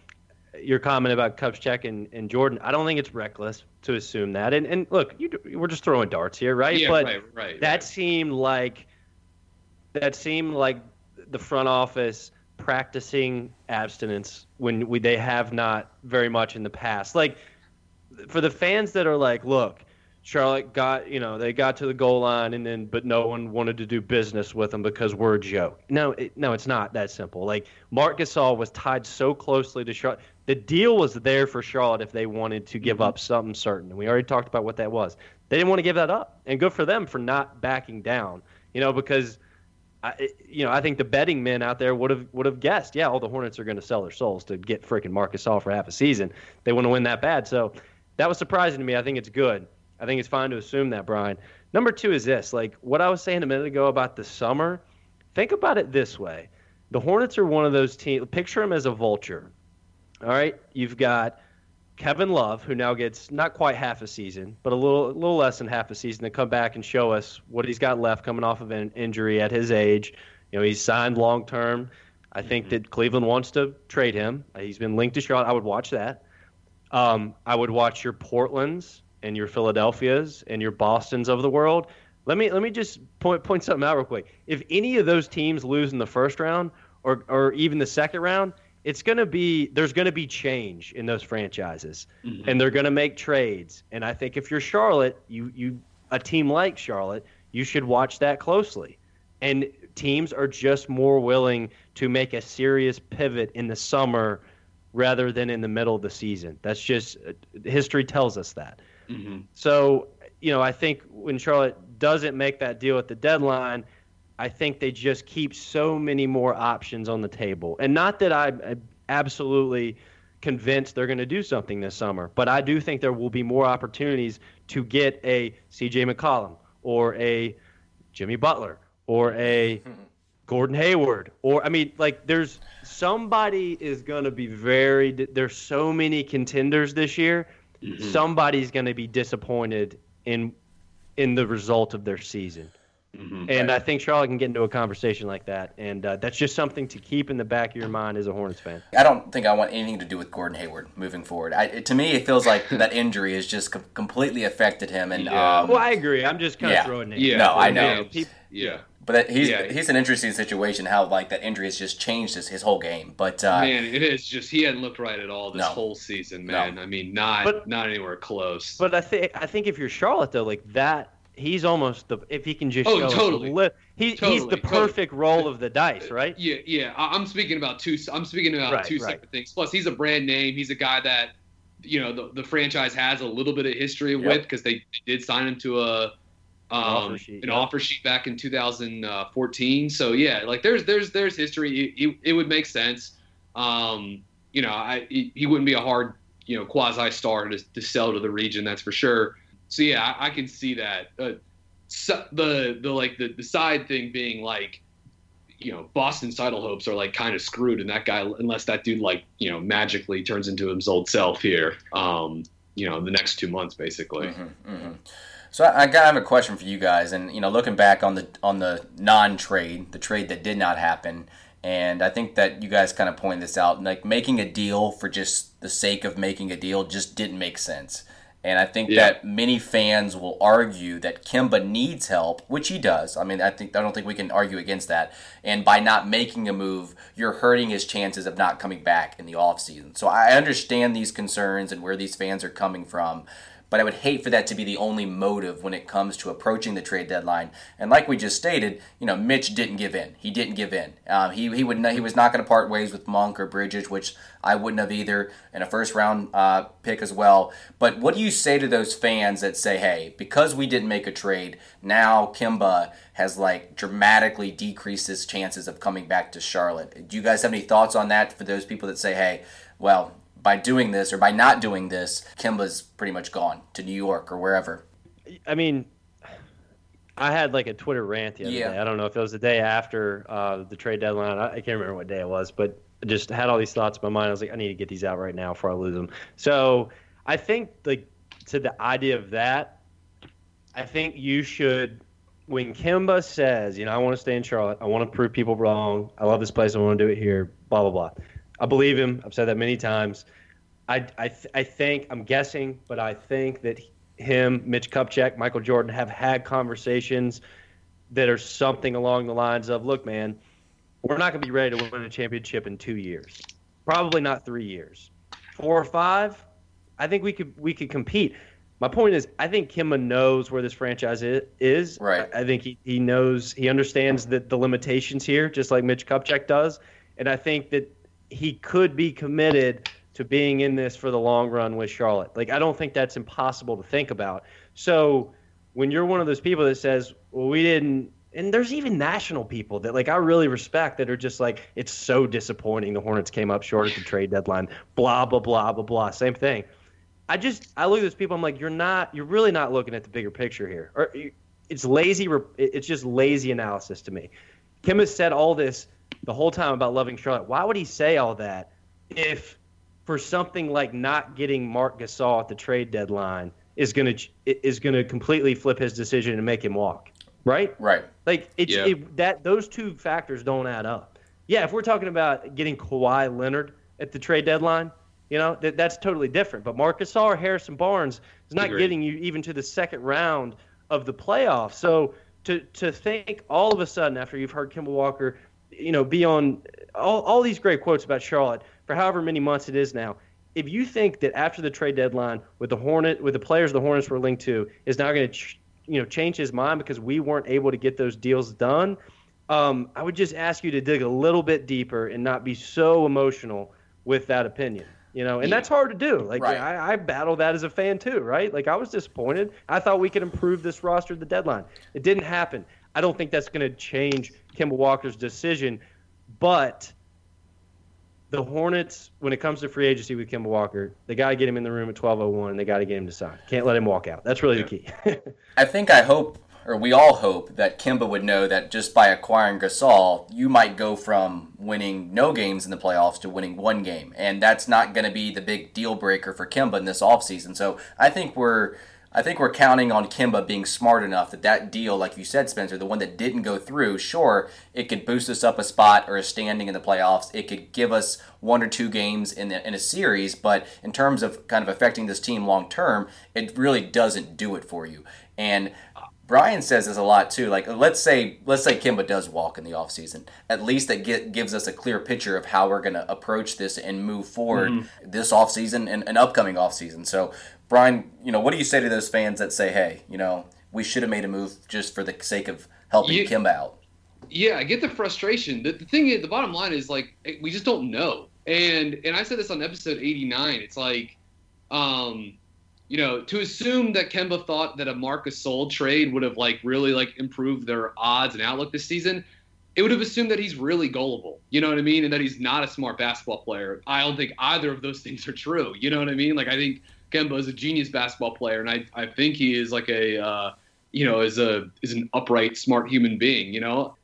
your comment about Kupchak and, and Jordan. I don't think it's reckless to assume that. And and look, you, we're just throwing darts here, right? Yeah, but right, right. that right. seemed like that seemed like the front office practicing abstinence when we they have not very much in the past. Like for the fans that are like, look, Charlotte got you know they got to the goal line and then but no one wanted to do business with them because we're a joke. No, it, no, it's not that simple. Like Marc Gasol was tied so closely to Charlotte. The deal was there for Charlotte if they wanted to give mm-hmm. up something certain, and we already talked about what that was. They didn't want to give that up, and good for them for not backing down. You know because. I, you know, I think the betting men out there would have would have guessed, yeah, all the Hornets are going to sell their souls to get freaking Marc Gasol for half a season. They want to win that bad, so that was surprising to me. I think it's good. I think it's fine to assume that, Brian. Number two is this: like what I was saying a minute ago about the summer. Think about it this way: the Hornets are one of those teams. Picture them as a vulture. All right, you've got Kevin Love, who now gets not quite half a season, but a little, a little less than half a season to come back and show us what he's got left coming off of an injury at his age. You know, he's signed long term. I think that Cleveland wants to trade him. He's been linked to Charlotte. I would watch that. Um, I would watch your Portlands and your Philadelphias and your Boston's of the world. Let me let me just point point something out real quick. If any of those teams lose in the first round or or even the second round, it's going to be there's going to be change in those franchises, Mhm. and they're going to make trades. And I think if you're Charlotte, you you a team like Charlotte, you should watch that closely. And teams are just more willing to make a serious pivot in the summer rather than in the middle of the season. That's just history tells us that. Mhm. So, you know, I think when Charlotte doesn't make that deal at the deadline, I think they just keep so many more options on the table. And not that I'm I'm absolutely convinced they're going to do something this summer, but I do think there will be more opportunities to get a CJ McCollum or a Jimmy Butler or a *laughs* Gordon Hayward or I mean like there's somebody is going to be very there's so many contenders this year Mhm. somebody's going to be disappointed in in the result of their season. Mhm. And I think Charlotte can get into a conversation like that, and uh, that's just something to keep in the back of your mind as a Hornets fan. I don't think I want anything to do with Gordon Hayward moving forward. I, to me, it feels like that injury has just com- completely affected him. And Yeah. um, Well, I agree. I'm just kind Yeah. of throwing names. Yeah, No, I know. yeah, yeah. but that- he's Yeah. he's an interesting situation. How like that injury has just changed his, his whole game. But uh, man, it is just he hadn't looked right at all this No. whole season, No. man. I mean, not But- not anywhere close. But I think I think if you're Charlotte though, like that, he's almost the if he can just Oh, show totally. li- he, he's Totally, the totally. perfect roll of the dice, right? Yeah, yeah. I'm speaking about two. I'm speaking about Right, two right. separate things. Plus, he's a brand name. He's a guy that you know the, the franchise has a little bit of history Yep. with because they, they did sign him to a um, offer sheet, an yep. offer sheet back in 2014. So yeah, like there's there's there's history. It, it, it would make sense. Um, you know, I he, he wouldn't be a hard you know quasi star to, to sell to the region. That's for sure. So yeah, I, I can see that. Uh, so, the the like the, the side thing being like you know, Boston's title hopes are like kind of screwed, and that guy, unless that dude like you know magically turns into his old self here, um, you know, in the next two months basically. Mhm, mhm. So I, I have a question for you guys, and you know, looking back on the on the non-trade, the trade that did not happen, and I think that you guys kind of point this out, like making a deal for just the sake of making a deal just didn't make sense. And I think Yeah. that many fans will argue that Kemba needs help, which he does. I mean, I think I don't think we can argue against that. And by not making a move, you're hurting his chances of not coming back in the offseason. So I understand these concerns and where these fans are coming from. But I would hate for that to be the only motive when it comes to approaching the trade deadline. And like we just stated, you know, Mitch didn't give in. He didn't give in. Um, he he would not, he was not going to part ways with Monk or Bridges, which I wouldn't have either, and a first round uh, pick as well. But what do you say to those fans that say, hey, because we didn't make a trade, now Kemba has like dramatically decreased his chances of coming back to Charlotte? Do you guys have any thoughts on that for those people that say, hey, well, by doing this or by not doing this, Kemba's pretty much gone to New York or wherever. I mean, I had like a Twitter rant the other Yeah. day. I don't know if it was the day after uh, the trade deadline. I, I can't remember what day it was, but I just had all these thoughts in my mind. I was like, I need to get these out right now before I lose them. So I think like to the idea of that, I think you should. When Kemba says, you know, I want to stay in Charlotte, I want to prove people wrong. I love this place. I want to do it here. Blah blah blah. I believe him. I've said that many times. I, I, th- I think, I'm guessing, but I think that him, Mitch Kupchak, Michael Jordan have had conversations that are something along the lines of, look, man, we're not going to be ready to win a championship in two years. Probably not three years. Four or five, I think we could we could compete. My point is, I think Kemba knows where this franchise is. Right. I, I think he, he knows, he understands the, the limitations here, just like Mitch Kupchak does. And I think that he could be committed to being in this for the long run with Charlotte. Like I don't think that's impossible to think about. So when you're one of those people that says, "Well, we didn't," and there's even national people that like I really respect that are just like, "It's so disappointing the Hornets came up short at the trade deadline." Blah blah blah blah blah. Same thing. I just I look at those people. I'm like, you're not. You're really not looking at the bigger picture here. Or it's lazy. It's just lazy analysis to me. Kim has said all this the whole time about loving Charlotte. Why would he say all that if for something like not getting Marc Gasol at the trade deadline is going to is going to completely flip his decision and make him walk? Right? Right. Like it's Yeah. it, that those two factors don't add up. Yeah, if we're talking about getting Kawhi Leonard at the trade deadline, you know that that's totally different. But Marcus Gasol or Harrison Barnes is not getting you even to the second round of the playoffs. So to to think all of a sudden after you've heard Kemba Walker, you know, be on all, all these great quotes about Charlotte for however many months it is now. If you think that after the trade deadline, with the Hornet, with the players the Hornets were linked to, is now going to ch- you know change his mind because we weren't able to get those deals done, um, I would just ask you to dig a little bit deeper and not be so emotional with that opinion. You know, and Yeah. that's hard to do. Like Right. I, I battle that as a fan too, right? Like I was disappointed. I thought we could improve this roster at the deadline. It didn't happen. I don't think that's going to change Kemba Walker's decision, but the Hornets, when it comes to free agency with Kemba Walker, they got to get him in the room at 12:01, and they got to get him to sign. Can't let him walk out. That's really the key. *laughs* I think I hope, or we all hope, that Kemba would know that just by acquiring Gasol, you might go from winning no games in the playoffs to winning one game. And that's not going to be the big deal breaker for Kemba in this offseason. So I think we're. I think we're counting on Kemba being smart enough that that deal, like you said, Spencer, the one that didn't go through, sure, it could boost us up a spot or a standing in the playoffs. It could give us one or two games in, the, in a series, but in terms of kind of affecting this team long term, it really doesn't do it for you. And Brian says this a lot too. Like let's say let's say Kemba does walk in the offseason. At least that get, gives us a clear picture of how we're going to approach this and move forward this offseason and an upcoming offseason. So Brian, you know, what do you say to those fans that say, "Hey, you know, we should have made a move just for the sake of helping You- Kemba out"? Yeah, I get the frustration. The, the thing is, the bottom line is like we just don't know. And and I said this on episode 89. It's like, um, you know, to assume that Kemba thought that a Marc Gasol trade would have like really like improved their odds and outlook this season, it would have assumed that he's really gullible. You know what I mean? And that he's not a smart basketball player. I don't think either of those *laughs* things are true. You know what I mean? Like I think Kemba is a genius basketball player, and I I think he is like a uh, you know is a is an upright, smart human being. You know,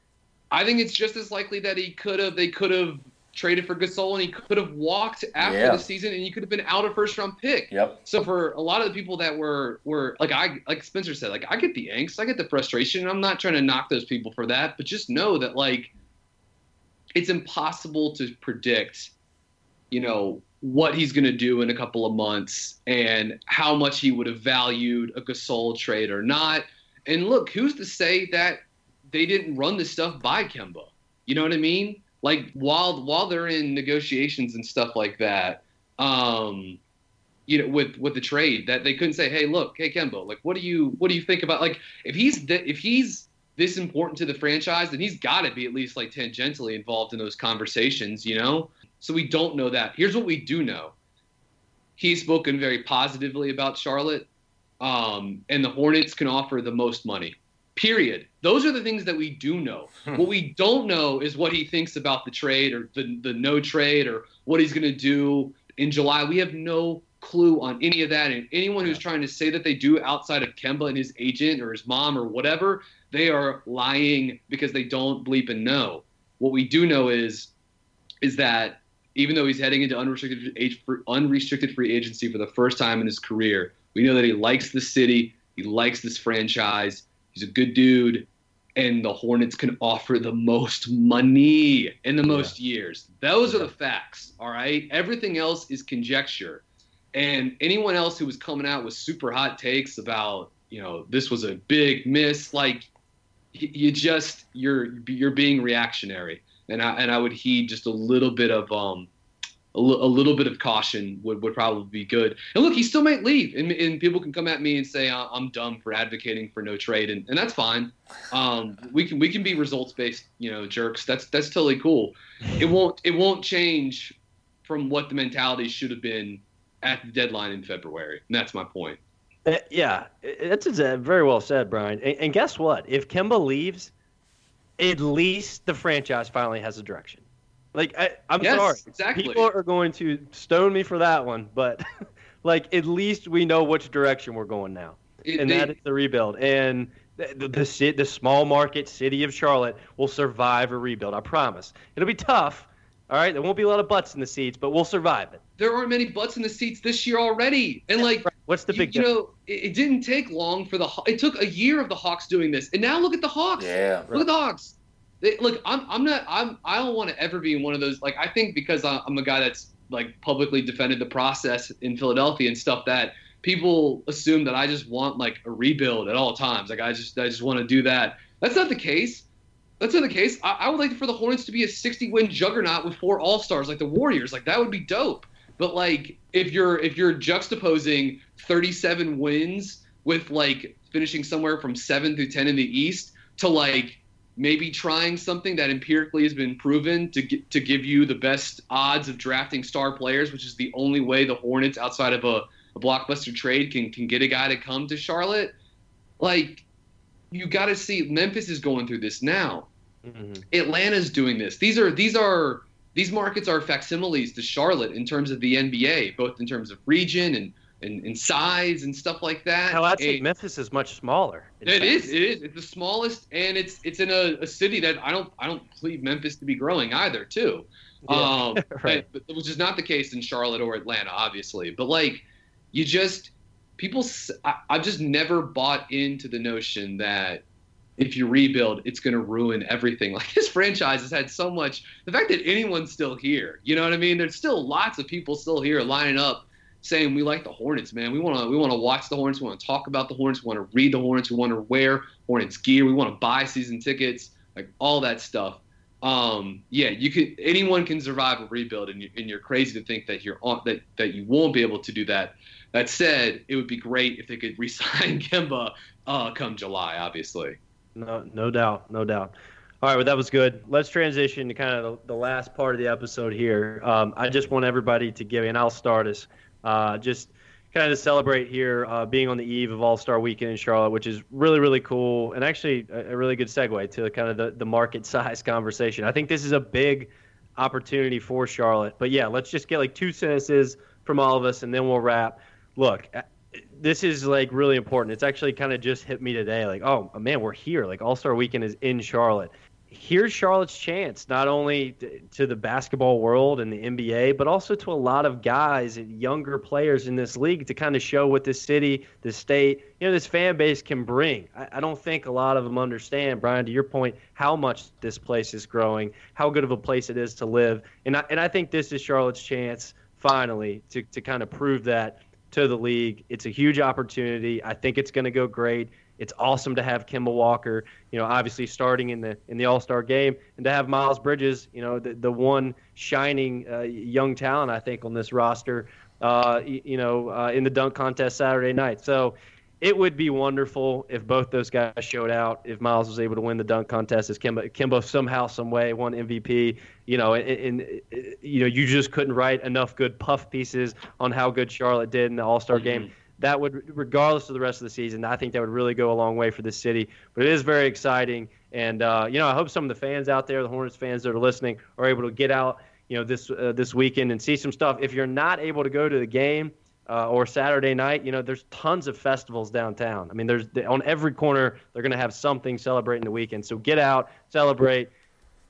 I think it's just as likely that he could have they could have traded for Gasol and he could have walked after Yeah. the season and he could have been out a first round pick. Yep. So for a lot of the people that were were like I like Spencer said, like I get the angst, I get the frustration. I'm not trying to knock those people for that, but just know that like it's impossible to predict, you know, what he's going to do in a couple of months and how much he would have valued a Gasol trade or not. And look, who's to say that they didn't run this stuff by Kemba? You know what I mean? Like while while they're in negotiations and stuff like that, um, you know, with with the trade, that they couldn't say, "Hey, look, hey Kemba, like, what do you what do you think about like if he's th- if he's this important to the franchise, then he's got to be at least like tangentially involved in those conversations, you know? So we don't know that. Here's what we do know. He's spoken very positively about Charlotte, um, and the Hornets can offer the most money. Period. Those are the things that we do know. *laughs* Hmm. What we don't know is what he thinks about the trade or the, the no trade or what he's going to do in July. We have no clue on any of that. And anyone who's trying to say that they do outside of Kemba and his agent or his mom or whatever, they are lying because they don't bleep and know. What we do know is is that even though he's heading into unrestricted age, unrestricted free agency for the first time in his career. We know that he likes the city, he likes this franchise, he's a good dude, and the Hornets can offer the most money in the most yeah. years. Those yeah. are the facts, all right? Everything else is conjecture. And anyone else who was coming out with super hot takes about, you know, this was a big miss, like you just you're you're being reactionary and I and I would heed just a little bit of um a, l- a little bit of caution would, would probably be good. And look, he still might leave, and, and people can come at me and say I'm dumb for advocating for no trade, and, and that's fine. Um, we can we can be results based, you know, jerks. That's that's totally cool. It won't it won't change from what the mentality should have been at the deadline in February, and that's my point. Uh, yeah, that's very well said, Brian. And, and guess what? If Kemba leaves, at least the franchise finally has a direction. Like I, am yes, sorry, exactly. People are going to stone me for that one, but *laughs* like at least we know which direction we're going now, it, and they, that is the rebuild. And the, the, the the small market city of Charlotte will survive a rebuild. I promise. It'll be tough. All right, there won't be a lot of butts in the seats, but we'll survive it. There aren't many butts in the seats this year already, and like, what's the big? You, you know, it, it, didn't take long for the. It took a year of the Hawks doing this, and now look at the Hawks. Yeah, look right. at the Hawks. They, look, I'm I'm not I'm I don't want to ever be one of those like I think because I'm a guy that's like publicly defended the process in Philadelphia and stuff that people assume that I just want like a rebuild at all times. Like I just I just want to do that. That's not the case. That's not the case. I, I would like for the Hornets to be a 60 win juggernaut with four All Stars like the Warriors. Like that would be dope. But like if you're if you're juxtaposing 37 wins with like finishing somewhere from seven through 10 in the East to like maybe trying something that empirically has been proven to get, to give you the best odds of drafting star players, which is the only way the Hornets outside of a, a blockbuster trade can can get a guy to come to Charlotte. Like you got to see Memphis is going through this now. Mm-hmm. Atlanta's doing this. These are these are these markets are facsimiles to Charlotte in terms of the NBA, both in terms of region and and, and size and stuff like that. Hell, I'd say Memphis is much smaller. It is. It is. It's the smallest, and it's it's in a, a, city that I don't I don't believe Memphis to be growing either, too. Yeah, um, *laughs* right. but, which is not the case in Charlotte or Atlanta, obviously. But like, you just people. I, I've just never bought into the notion that if you rebuild, it's going to ruin everything. *laughs* Like this franchise has had so much. The fact that anyone's still here, you know what I mean? There's still lots of people still here lining up saying we like the Hornets, man. We want to we want to watch the Hornets. We want to talk about the Hornets. We want to read the Hornets. We want to wear Hornets gear. We want to buy season tickets, like all that stuff. Um, yeah, you can. Anyone can survive a rebuild, and, you, and you're crazy to think that you're on that that you won't be able to do that. That said, it would be great if they could *laughs* resign Kemba uh, come July, obviously. No, no doubt, no doubt. All right, well, that was good. Let's transition to kind of the, the last part of the episode here. Um, I just want everybody to give, and I'll start us uh, just kind of celebrate here, uh, being on the eve of All Star Weekend in Charlotte, which is really, really cool, and actually a, a really good segue to kind of the, the market *laughs* size conversation. I think this is a big opportunity for Charlotte. But yeah, let's just get like two sentences from all of us, and then we'll wrap. Look, this is like really important. It's actually kind of just hit me today. Like, oh man, we're here. Like All Star Weekend is in Charlotte here's Charlotte's chance, not only to the basketball world and the NBA, but also to a lot of guys and younger players in this league to kind of show what this city, the state, you know, this fan base can bring. I, I, don't think a lot of them understand, Brian, to your point, how much this place is growing, how good of a place it is to live. And I, and I think this is Charlotte's chance finally to, to kind of prove that to the league. It's a huge opportunity. I think it's going to go great. It's awesome to have Kemba Walker, you know, obviously starting in the in the All Star game, and to have Miles Bridges, you know, the, the one shining uh, young talent I think on this roster, uh, you know, uh, in the dunk contest Saturday night. So it would be wonderful if both those guys showed out. If Miles was able to win the dunk contest, as Kemba, Kemba somehow, some way won MVP. You know, and, and, you know, you just couldn't write enough good puff pieces on how good Charlotte did in the All Star mm-hmm. game that would, regardless of the rest of the season, I think that would really go a long way for the city. But it is very exciting, and uh, you know, I hope some of the fans out there, the Hornets fans that are listening, are able to get out, you know, this uh, this weekend and see some stuff. If you're not able to go to the game. Uh, or Saturday night, you know, there's tons of festivals downtown. I mean, there's on every corner they're going to have something celebrating the weekend. So get out, celebrate,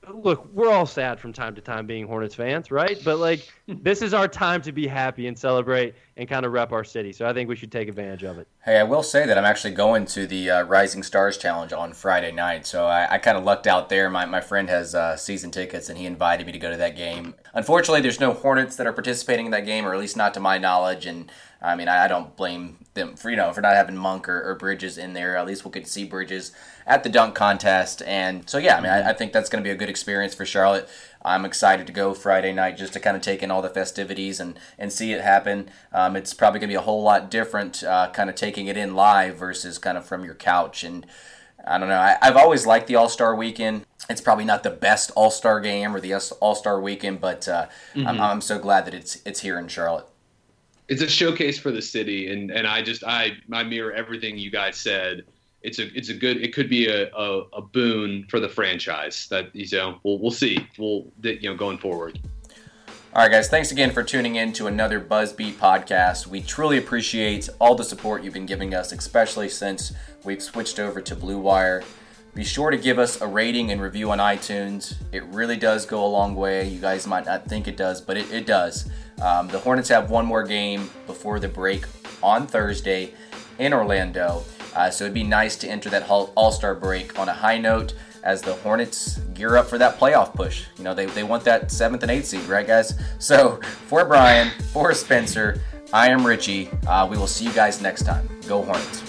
look, we're all sad from time to time being Hornets fans, right? But like, *laughs* this is our time to be happy and celebrate and kind of rep our city. So I think we should take advantage of it. Hey, I will say that I'm actually going to the uh, Rising Stars Challenge on Friday night. So I, I kind of lucked out there. My, my friend has uh, season tickets and he invited me to go to that game. Unfortunately, there's no Hornets that are participating in that game, or at least not to my knowledge. And I mean, I, I don't blame them for you know for not having Monk or, or, Bridges in there. At least we'll get to see Bridges at the dunk contest, and so yeah, I mean, I, I think that's going to be a good experience for Charlotte. I'm excited to go Friday night just to kind of take in all the festivities and, and see it happen. Um, it's probably going to be a whole lot different, uh, kind of taking it in live versus kind of from your couch. And I don't know. I, have always liked the All Star Weekend. It's probably not the best All Star game or the All Star Weekend, but uh, mm-hmm. I'm, I'm so glad that it's it's here in Charlotte it's a showcase for the city, and and I just I I mirror everything you guys said. It's a it's a good it could be a, a, a boon for the franchise that you know we'll we'll see we'll you know going forward. All right, guys, thanks again for tuning in to another Buzzbeat podcast. We truly appreciate all the support you've been giving us, especially since we've switched over to Blue Wire. Be sure to give us a rating and review on iTunes. It really does go a long way. You guys might not think it does, but it, it does. Um, the Hornets have one more game before the break on Thursday in Orlando. Uh, so it'd be nice to enter that All Star break on a high note as the Hornets gear up for that playoff push. You know, they, they want that seventh and eighth seed, right, guys? *laughs* So for Brian, for Spencer, I am Richie. Uh, we will see you guys next time. Go Hornets.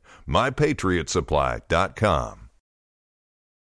mypatriotsupply.com.